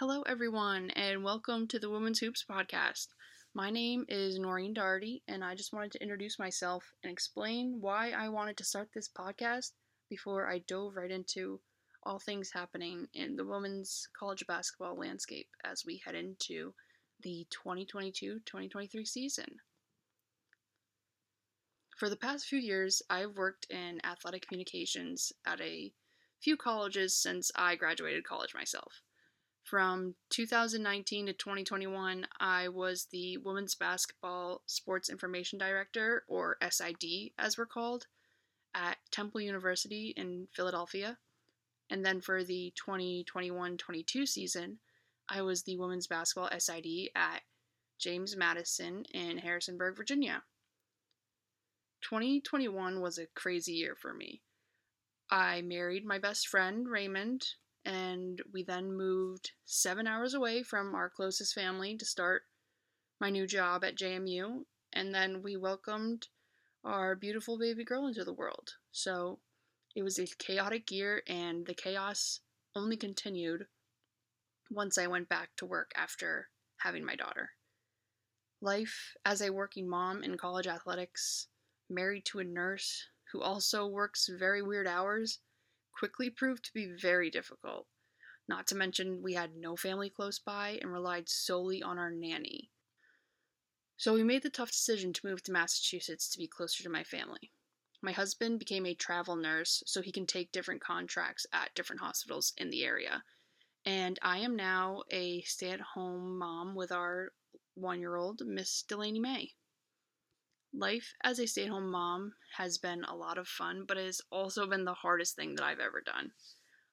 Hello, everyone, and welcome to the Women's Hoops podcast. My name is Noreen Doherty, and I just wanted to introduce myself and explain why I wanted to start this podcast before I dove right into all things happening in the women's college basketball landscape as we head into the 2022 2023 season. For the past few years, I've worked in athletic communications at a few colleges since I graduated college myself. From 2019 to 2021, I was the Women's Basketball Sports Information Director, or SID as we're called, at Temple University in Philadelphia. And then for the 2021 22 season, I was the Women's Basketball SID at James Madison in Harrisonburg, Virginia. 2021 was a crazy year for me. I married my best friend, Raymond, and we then moved seven hours away from our closest family to start my new job at JMU, and then we welcomed our beautiful baby girl into the world. So it was a chaotic year, and the chaos only continued once I went back to work after having my daughter. Life as a working mom in college athletics, married to a nurse who also works very weird hours, quickly proved to be very difficult. Not to mention, we had no family close by and relied solely on our nanny. So we made the tough decision to move to Massachusetts to be closer to my family. My husband became a travel nurse so he can take different contracts at different hospitals in the area. And I am now a stay at home mom with our one year old, Miss Delaney May. Life as a stay at home mom has been a lot of fun, but it has also been the hardest thing that I've ever done.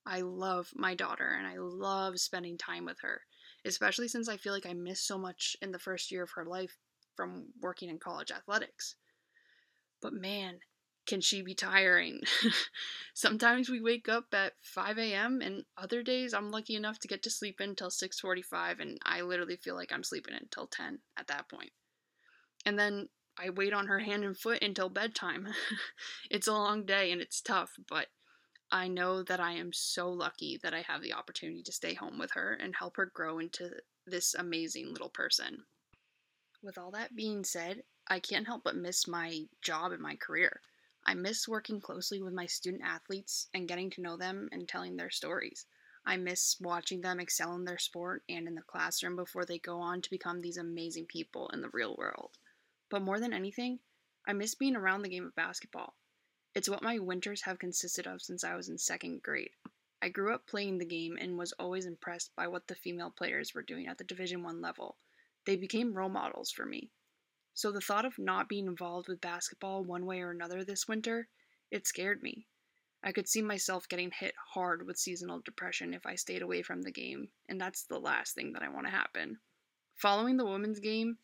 I love my daughter and I love spending time with her, especially since I feel like I missed so much in the first year of her life from working in college athletics. But man, can she be tiring? Sometimes we wake up at 5 a.m. and other days I'm lucky enough to get to sleep until 6:45 and I literally feel like I'm sleeping until 10 at that point. And then I wait on her hand and foot until bedtime. it's a long day and it's tough, but I know that I am so lucky that I have the opportunity to stay home with her and help her grow into this amazing little person. With all that being said, I can't help but miss my job and my career. I miss working closely with my student athletes and getting to know them and telling their stories. I miss watching them excel in their sport and in the classroom before they go on to become these amazing people in the real world. But more than anything, I miss being around the game of basketball. It's what my winters have consisted of since I was in second grade. I grew up playing the game and was always impressed by what the female players were doing at the Division 1 level. They became role models for me. So the thought of not being involved with basketball one way or another this winter, it scared me. I could see myself getting hit hard with seasonal depression if I stayed away from the game, and that's the last thing that I want to happen. Following the women's game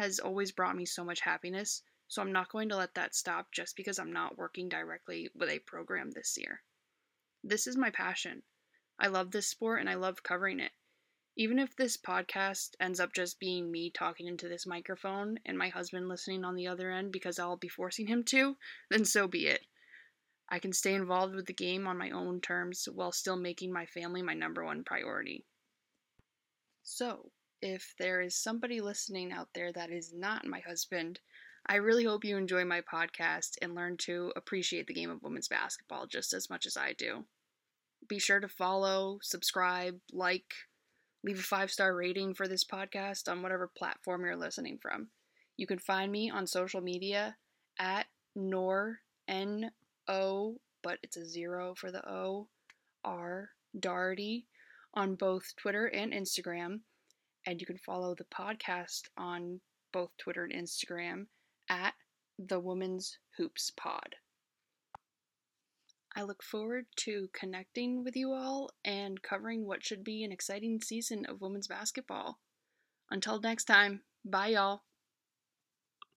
has always brought me so much happiness, so I'm not going to let that stop just because I'm not working directly with a program this year. This is my passion. I love this sport and I love covering it. Even if this podcast ends up just being me talking into this microphone and my husband listening on the other end because I'll be forcing him to, then so be it. I can stay involved with the game on my own terms while still making my family my number one priority. So, if there is somebody listening out there that is not my husband, I really hope you enjoy my podcast and learn to appreciate the game of women's basketball just as much as I do. Be sure to follow, subscribe, like, leave a five star rating for this podcast on whatever platform you're listening from. You can find me on social media at Nor N O, but it's a zero for the O, R Doherty on both Twitter and Instagram. And you can follow the podcast on both Twitter and Instagram at the Women's Hoops Pod. I look forward to connecting with you all and covering what should be an exciting season of women's basketball. Until next time, bye y'all.